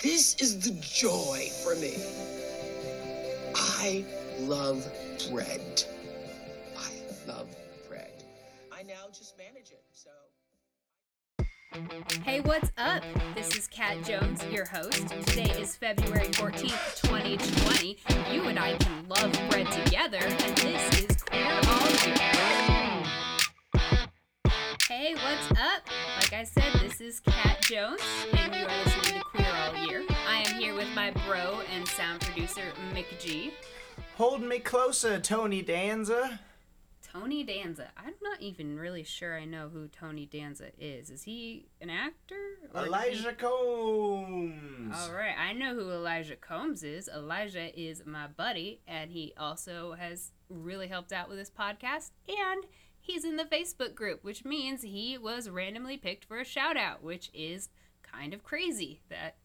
This is the joy for me. I love bread. I love bread. I now just manage it, so. Hey, what's up? This is Cat Jones, your host. Today is February 14th, 2020. You and I can love bread together, and this is Queer All Year. Hey, what's up? Like I said, this is Cat Jones, and you are listening to Queer All Year. I am here with my bro and sound producer, Mick G. Hold me closer, Tony Danza. Tony Danza. I'm not even really sure I know who Tony Danza is. Is he an actor? or is he- Elijah Combs. All right, I know who Elijah Combs is. Elijah is my buddy, and he also has really helped out with this podcast. And he's in the Facebook group, which means he was randomly picked for a shout out, which is kind of crazy that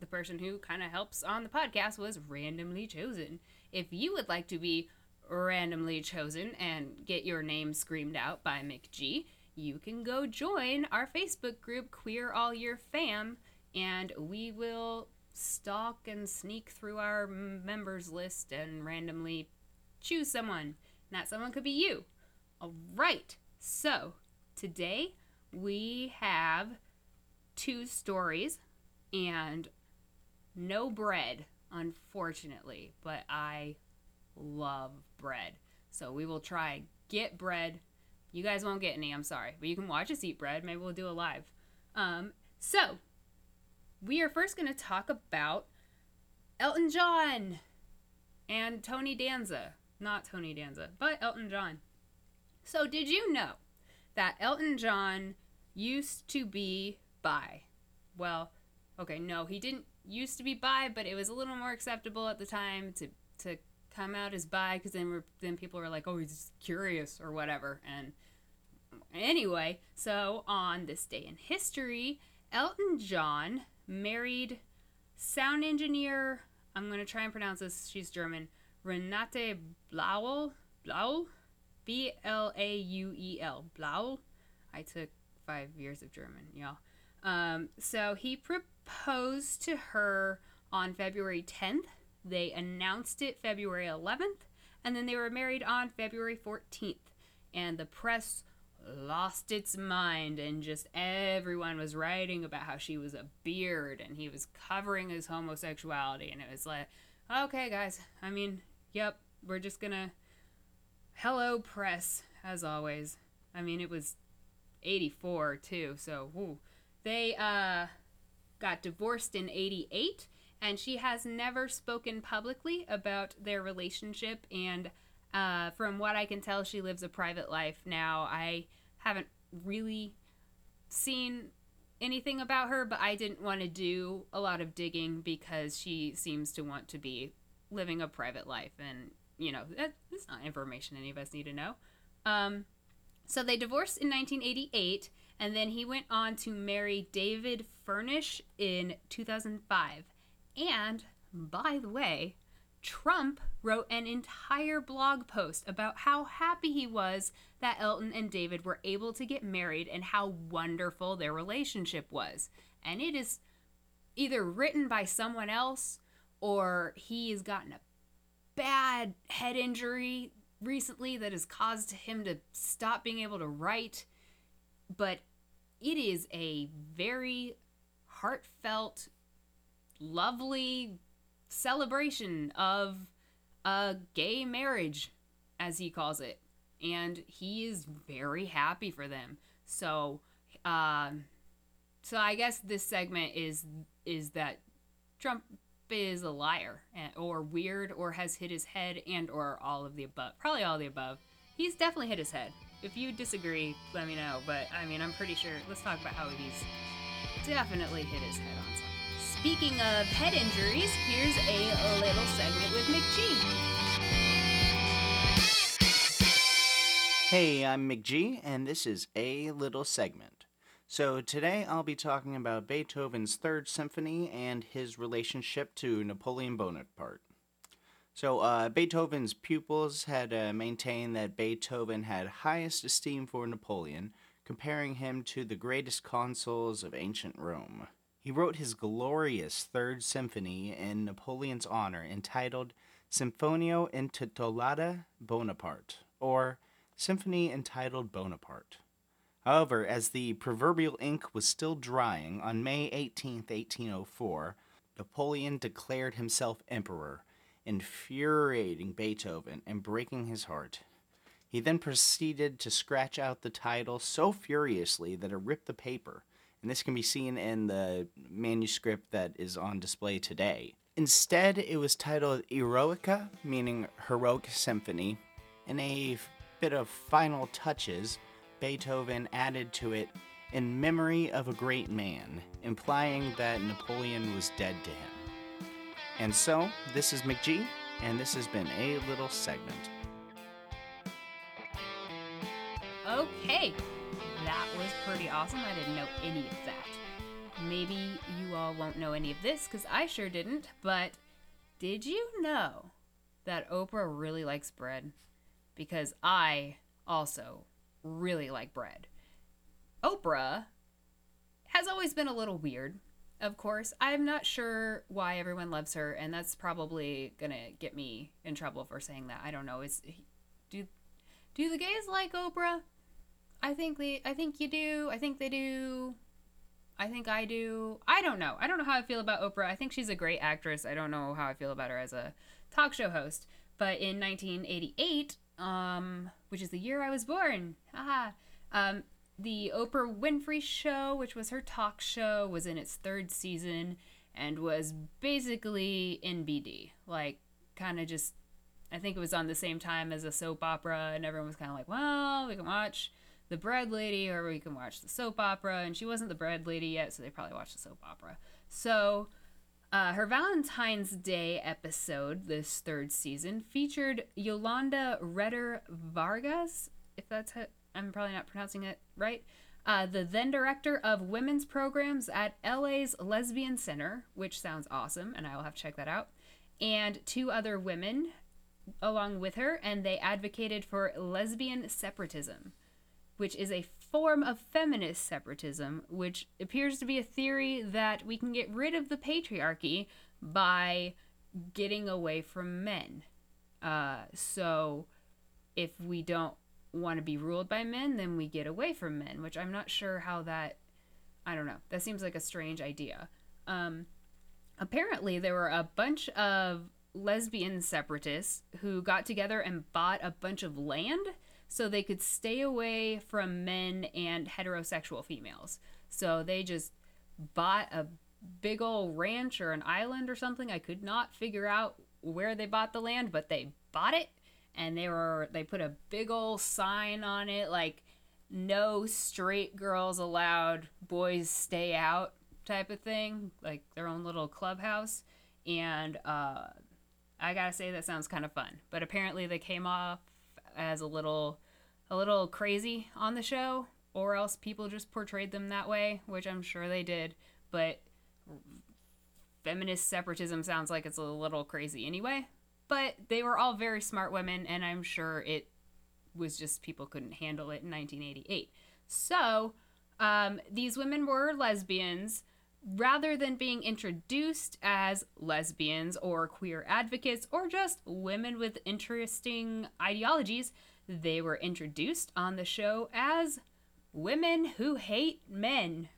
the person who kind of helps on the podcast was randomly chosen. If you would like to be randomly chosen and get your name screamed out by McG, you can go join our Facebook group, Queer All Year Fam, and we will stalk and sneak through our members list and randomly choose someone. And that someone could be you. All right. So today we have two stories and no bread, unfortunately, but I love bread. So we will try get bread. You guys won't get any, I'm sorry, but you can watch us eat bread. Maybe we'll do a live. Um, so we are first going to talk about Elton John and Tony Danza. Not Tony Danza, but Elton John. So did you know that Elton John used to be bi? Well, okay, no, he didn't used to be bi, but it was a little more acceptable at the time to to come out as bi because then then people were like, oh, he's just curious or whatever. And anyway, so on this day in history, Elton John married sound engineer. I'm gonna try and pronounce this. She's German. Renate Blauel. Blauel. B L A U E L. Blauel. I took five years of German, y'all. Um, so he proposed to her on February 10th. They announced it February 11th, and then they were married on February 14th. And the press lost its mind, and just everyone was writing about how she was a beard and he was covering his homosexuality. And it was like, okay, guys, I mean, yep, we're just gonna. Hello, press, as always. I mean, it was 84 too, so they uh got divorced in 88 and she has never spoken publicly about their relationship and uh, from what i can tell she lives a private life now i haven't really seen anything about her but i didn't want to do a lot of digging because she seems to want to be living a private life and you know that, that's not information any of us need to know um, so they divorced in 1988, and then he went on to marry David Furnish in 2005. And, by the way, Trump wrote an entire blog post about how happy he was that Elton and David were able to get married and how wonderful their relationship was. And it is either written by someone else or he has gotten a bad head injury recently that has caused him to stop being able to write. But it is a very heartfelt, lovely celebration of a gay marriage, as he calls it. And he is very happy for them. So, um, so I guess this segment is is that Trump is a liar eh, or weird or has hit his head and or all of the above. Probably all the above. He's definitely hit his head. If you disagree, let me know. But I mean, I'm pretty sure. Let's talk about how he's definitely hit his head on something. Speaking of head injuries, here's a little segment with McG. Hey, I'm McG, and this is a little segment. So today I'll be talking about Beethoven's Third Symphony and his relationship to Napoleon Bonaparte. So uh, Beethoven's pupils had uh, maintained that Beethoven had highest esteem for Napoleon, comparing him to the greatest consuls of ancient Rome. He wrote his glorious Third Symphony in Napoleon's honor entitled Sinfonia intitolata Bonaparte, or Symphony entitled Bonaparte. However, as the proverbial ink was still drying, on May 18, 1804, Napoleon declared himself emperor, infuriating Beethoven and breaking his heart. He then proceeded to scratch out the title so furiously that it ripped the paper, and this can be seen in the manuscript that is on display today. Instead, it was titled Eroica, meaning heroic symphony, In a bit of final touches Beethoven added to it in memory of a great man, implying that Napoleon was dead to him. And so, this is McG, and this has been a little segment. Okay, that was pretty awesome. I didn't know any of that. Maybe you all won't know any of this because I sure didn't, but did you know that Oprah really likes bread? Because I also really like bread. Oprah has always been a little weird, of course. I'm not sure why everyone loves her, and that's probably gonna get me in trouble for saying that. I don't know. Is do do the gays like Oprah? I think they I think you do. I think they do. I think I do. I don't know. I don't know how I feel about Oprah. I think she's a great actress. I don't know how I feel about her as a talk show host. But in 1988, um, which is the year I was born, haha, um, the Oprah Winfrey Show, which was her talk show, was in its third season and was basically NBD. Like, kind of just, I think it was on the same time as a soap opera, and everyone was kind of like, well, we can watch the bread lady or we can watch the soap opera. And she wasn't the bread lady yet so they probably watched the soap opera. So uh, her valentine's day episode this third season featured yolanda retter vargas if that's how, i'm probably not pronouncing it right uh, the then director of women's programs at la's lesbian center which sounds awesome and i will have to check that out and two other women along with her and they advocated for lesbian separatism which is a form of feminist separatism, which appears to be a theory that we can get rid of the patriarchy by getting away from men. Uh, so if we don't want to be ruled by men, then we get away from men, which I'm not sure how that. I don't know. That seems like a strange idea. Um, apparently, there were a bunch of lesbian separatists who got together and bought a bunch of land so they could stay away from men and heterosexual females. So they just bought a big old ranch or an island or something. I could not figure out where they bought the land, but they bought it and they were they put a big old sign on it like no straight girls allowed, boys stay out type of thing, like their own little clubhouse. And uh I gotta say that sounds kind of fun. But apparently they came off as a little a little crazy on the show or else people just portrayed them that way which i'm sure they did but feminist separatism sounds like it's a little crazy anyway. But they were all very smart women and i'm sure it was just people couldn't handle it in 1988 so um, these women were lesbians rather than being introduced as lesbians or queer advocates or just women with interesting ideologies they were introduced on the show as women who hate men.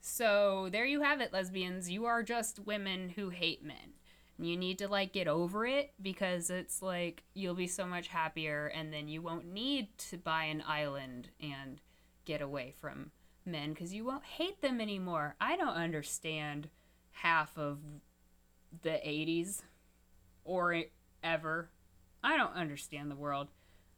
So there you have it, lesbians. You are just women who hate men. You need to like get over it because it's like you'll be so much happier and then you won't need to buy an island and get away from men because you won't hate them anymore. I don't understand half of the 80s or ever. I don't understand the world.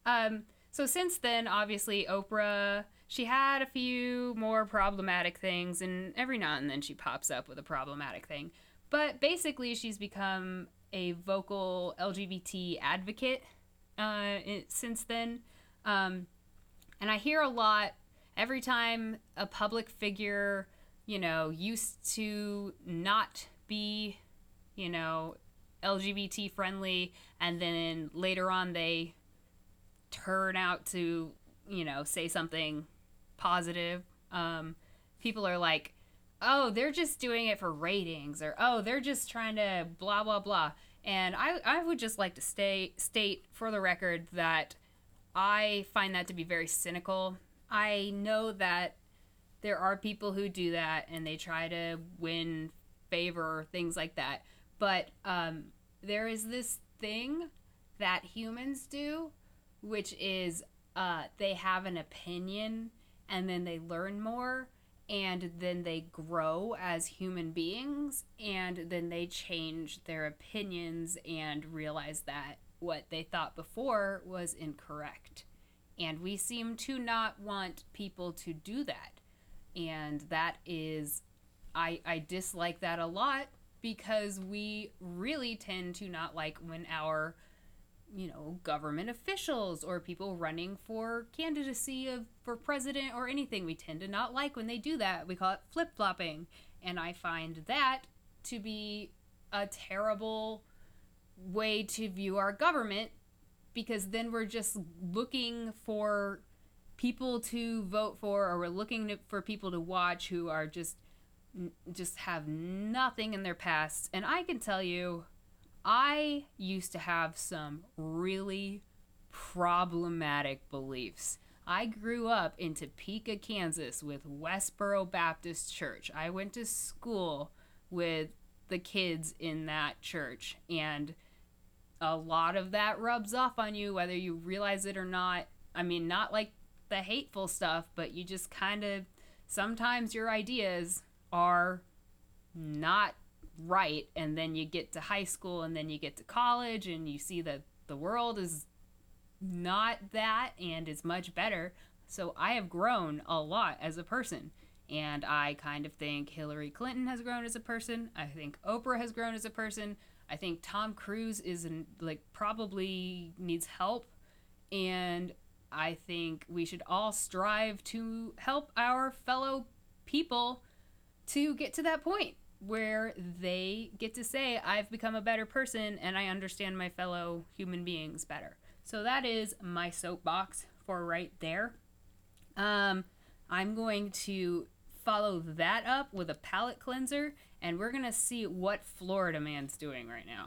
Um, so since then, obviously, Oprah, she had a few more problematic things, and every now and then she pops up with a problematic thing. But basically, she's become a vocal LGBT advocate uh, since then. Um, and I hear a lot every time a public figure, you know, used to not be, you know, LGBT friendly, and then later on they turn out to, you know, say something positive. Um, people are like, oh, they're just doing it for ratings or oh, they're just trying to blah blah blah. And I I would just like to stay state for the record that I find that to be very cynical. I know that there are people who do that and they try to win favor things like that. But um, there is this thing that humans do, which is uh, they have an opinion and then they learn more and then they grow as human beings and then they change their opinions and realize that what they thought before was incorrect. And we seem to not want people to do that. And that is, I, I dislike that a lot because we really tend to not like when our you know government officials or people running for candidacy of for president or anything we tend to not like when they do that we call it flip-flopping and i find that to be a terrible way to view our government because then we're just looking for people to vote for or we're looking for people to watch who are just just have nothing in their past. And i can tell you i used to have some really problematic beliefs. I grew up in topeka kansas with westboro baptist church. I went to school with the kids in that church and a lot of that rubs off on you whether you realize it or not. I mean not like the hateful stuff but you just kind of sometimes your ideas are not right and then you get to high school and then you get to college and you see that the world is not that and is much better. So i have grown a lot as a person and i kind of think hillary clinton has grown as a person. I think oprah has grown as a person i think tom cruise is in, like probably needs help and i think we should all strive to help our fellow people to get to that point where they get to say, I've become a better person and I understand my fellow human beings better. So that is my soapbox for right there. Um, I'm going to follow that up with a palate cleanser and we're to see what Florida man's doing right now.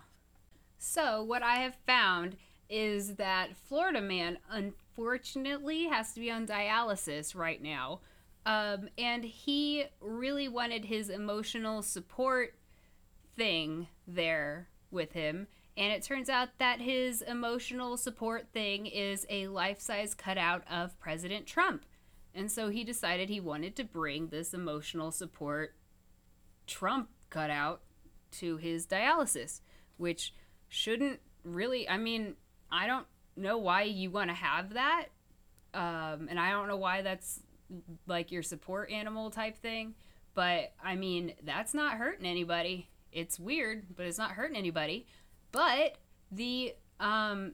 So, what I have found is that Florida man unfortunately has to be on dialysis right now um, and he really wanted his emotional support thing there with him. And it turns out that his emotional support thing is a life size cutout of President Trump. And so he decided he wanted to bring this emotional support Trump cutout to his dialysis, which shouldn't really, I mean, I don't know why you want to have that. Um, and I don't know why that's like your support animal type thing. But I mean, that's not hurting anybody. It's weird, but it's not hurting anybody. But the um,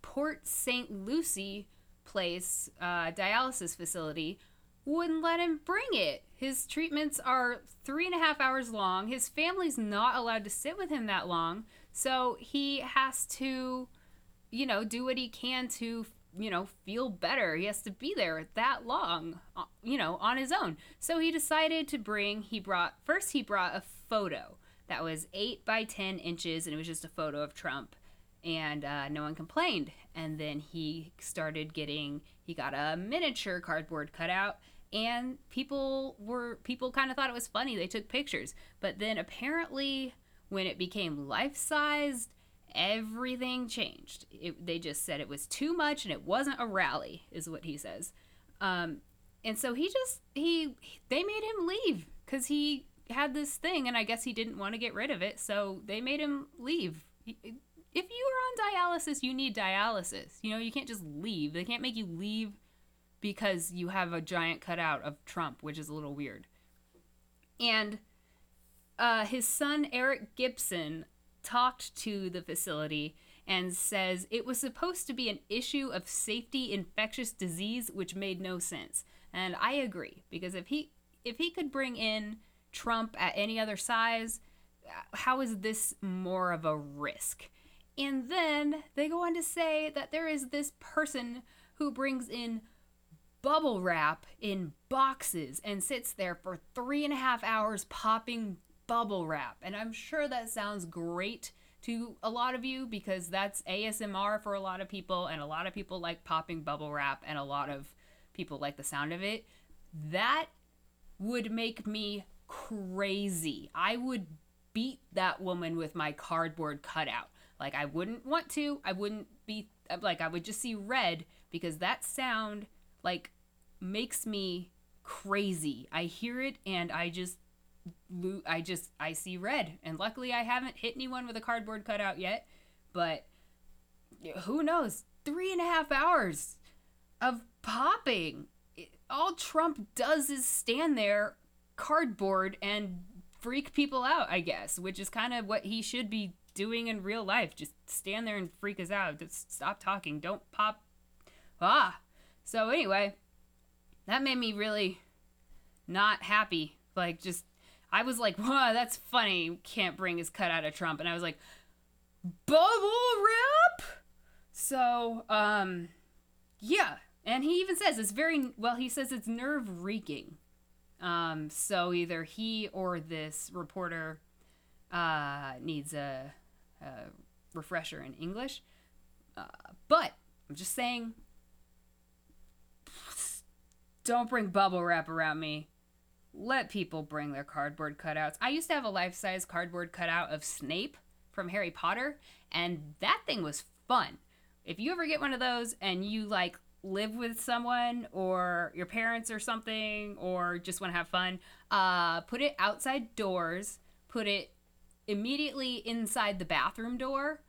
Port St. Lucie place uh, dialysis facility wouldn't let him bring it. His treatments are three and a half hours long. His family's not allowed to sit with him that long. So he has to, you know, do what he can to you know, feel better. He has to be there that long, uh, you know, on his own. So he decided to bring, he brought, first, he brought a photo that was eight by 10 inches, and it was just a photo of Trump. And uh, no one complained. And then he started getting, he got a miniature cardboard cutout, and people were, people kind of thought it was funny. They took pictures. But then apparently, when it became life sized, everything changed. It, they just said it was too much and it wasn't a rally, is what he says. Um, and so he just he they made him leave because he had this thing, and I guess he didn't want to get rid of it, so they made him leave. If you are on dialysis, you need dialysis. You know, you can't just leave. They can't make you leave because you have a giant cutout of Trump, which is a little weird. And uh, his son Eric Gibson talked to the facility and says it was supposed to be an issue of safety infectious disease which made no sense and i agree because if he if he could bring in trump at any other size how is this more of a risk and then they go on to say that there is this person who brings in bubble wrap in boxes and sits there for three and a half hours popping bubble wrap. And I'm sure that sounds great to a lot of you because that's ASMR for a lot of people, and a lot of people like popping bubble wrap, and a lot of people like the sound of it. That would make me crazy. I would beat that woman with my cardboard cutout. Like, I wouldn't want to. I wouldn't be, like, I would just see red because that sound, like, makes me crazy. I hear it and I just I just I see red, and luckily I haven't hit anyone with a cardboard cutout yet. But who knows? Three and a half hours of popping. All Trump does is stand there, cardboard, and freak people out. I guess, which is kind of what he should be doing in real life. Just stand there and freak us out. Just stop talking. Don't pop. Ah. So anyway, that made me really not happy. Like just I was like, wow, that's funny. Can't bring his cut out of Trump. And I was like, bubble wrap? So, um, yeah. And he even says it's very, well, he says it's nerve wreaking. Um, so either he or this reporter uh, needs a, a refresher in English. Uh, but I'm just saying, don't bring bubble wrap around me let people bring their cardboard cutouts. I used to have a life size cardboard cutout of Snape from Harry Potter, and that thing was fun. If you ever get one of those and you like live with someone or your parents or something, or just want to have fun, uh, put it outside doors, put it immediately inside the bathroom door.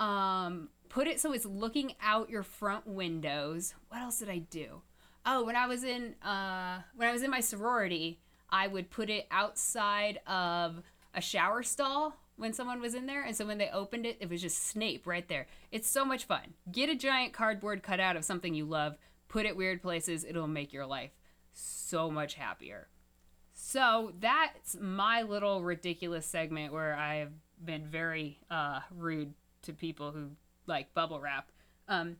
Um, put it so it's looking out your front windows. What else did I do? Oh, when I was in uh, when I was in my sorority, I would put it outside of a shower stall when someone was in there. And so when they opened it, it was just Snape right there. It's so much fun. Get a giant cardboard cutout of something you love, put it weird places. It'll make your life so much happier. So that's my little ridiculous segment where I have been very uh, rude to people who like bubble wrap. Um,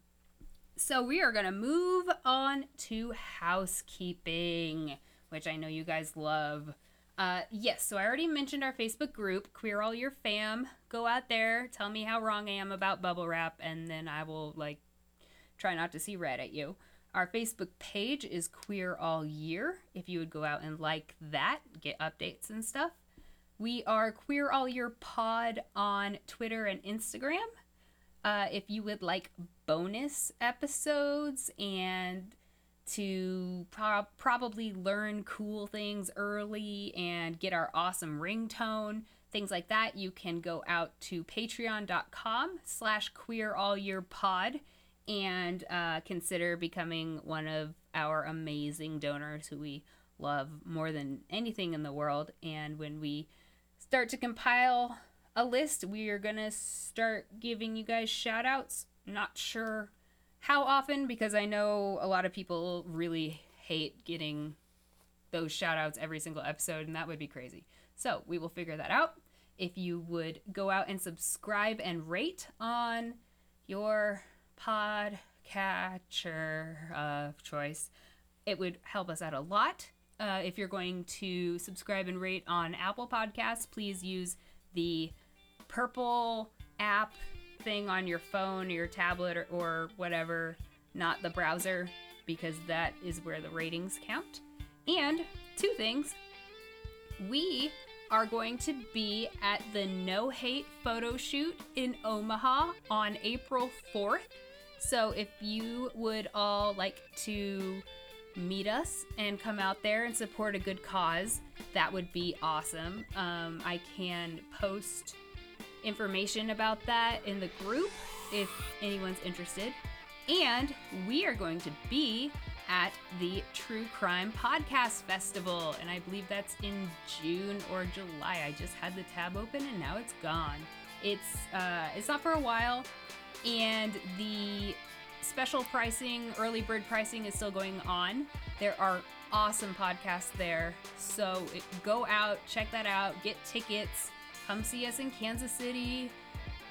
so we are going to move on to housekeeping which I know you guys love. Uh, yes, so I already mentioned our Facebook group, Queer All Year Fam. Go out there, tell me how wrong I am about bubble wrap, and then I will like try not to see red at you. Our Facebook page is Queer All Year. If you would go out and like that, get updates and stuff. We are Queer All Year Pod on Twitter and Instagram. Uh, if you would like bonus episodes and to pro- probably learn cool things early and get our awesome ringtone things like that you can go out to patreon.com slash queer all year pod and uh, consider becoming one of our amazing donors who we love more than anything in the world and when we start to compile a list we are going to start giving you guys shout outs not sure how often because I know a lot of people really hate getting those shout outs every single episode, and that would be crazy. So we will figure that out. If you would go out and subscribe and rate on your podcatcher of choice, it would help us out a lot. Uh, if you're going to subscribe and rate on Apple Podcasts, please use the purple app thing on your phone or your tablet or, or whatever, not the browser, because that is where the ratings count. And two things we are going to be at the No Hate photo shoot in Omaha on April 4th. So if you would all like to meet us and come out there and support a good cause, that would be awesome. Um, I can post information about that in the group if anyone's interested. And we are going to be at the True Crime Podcast Festival, and I believe that's in June or July. I just had the tab open and now it's gone. It's uh, it's not for a while, and the special pricing, early bird pricing, is still going on. There are awesome podcasts there, so it, go out, check that out, get tickets come see us in Kansas City.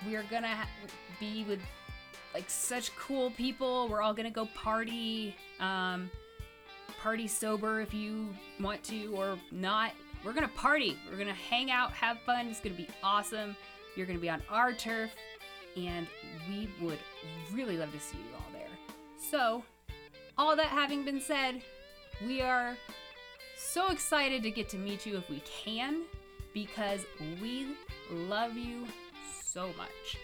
We're gonna ha- be with like such cool people. We're all gonna go party. Um, party sober if you want to or not. We're gonna party. We're gonna hang out, have fun. It's gonna be awesome. You're gonna be on our turf, and we would really love to see you all there. So, all that having been said, we are so excited to get to meet you if we can because we love you so much.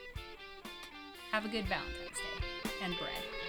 Have a good Valentine's Day and bread.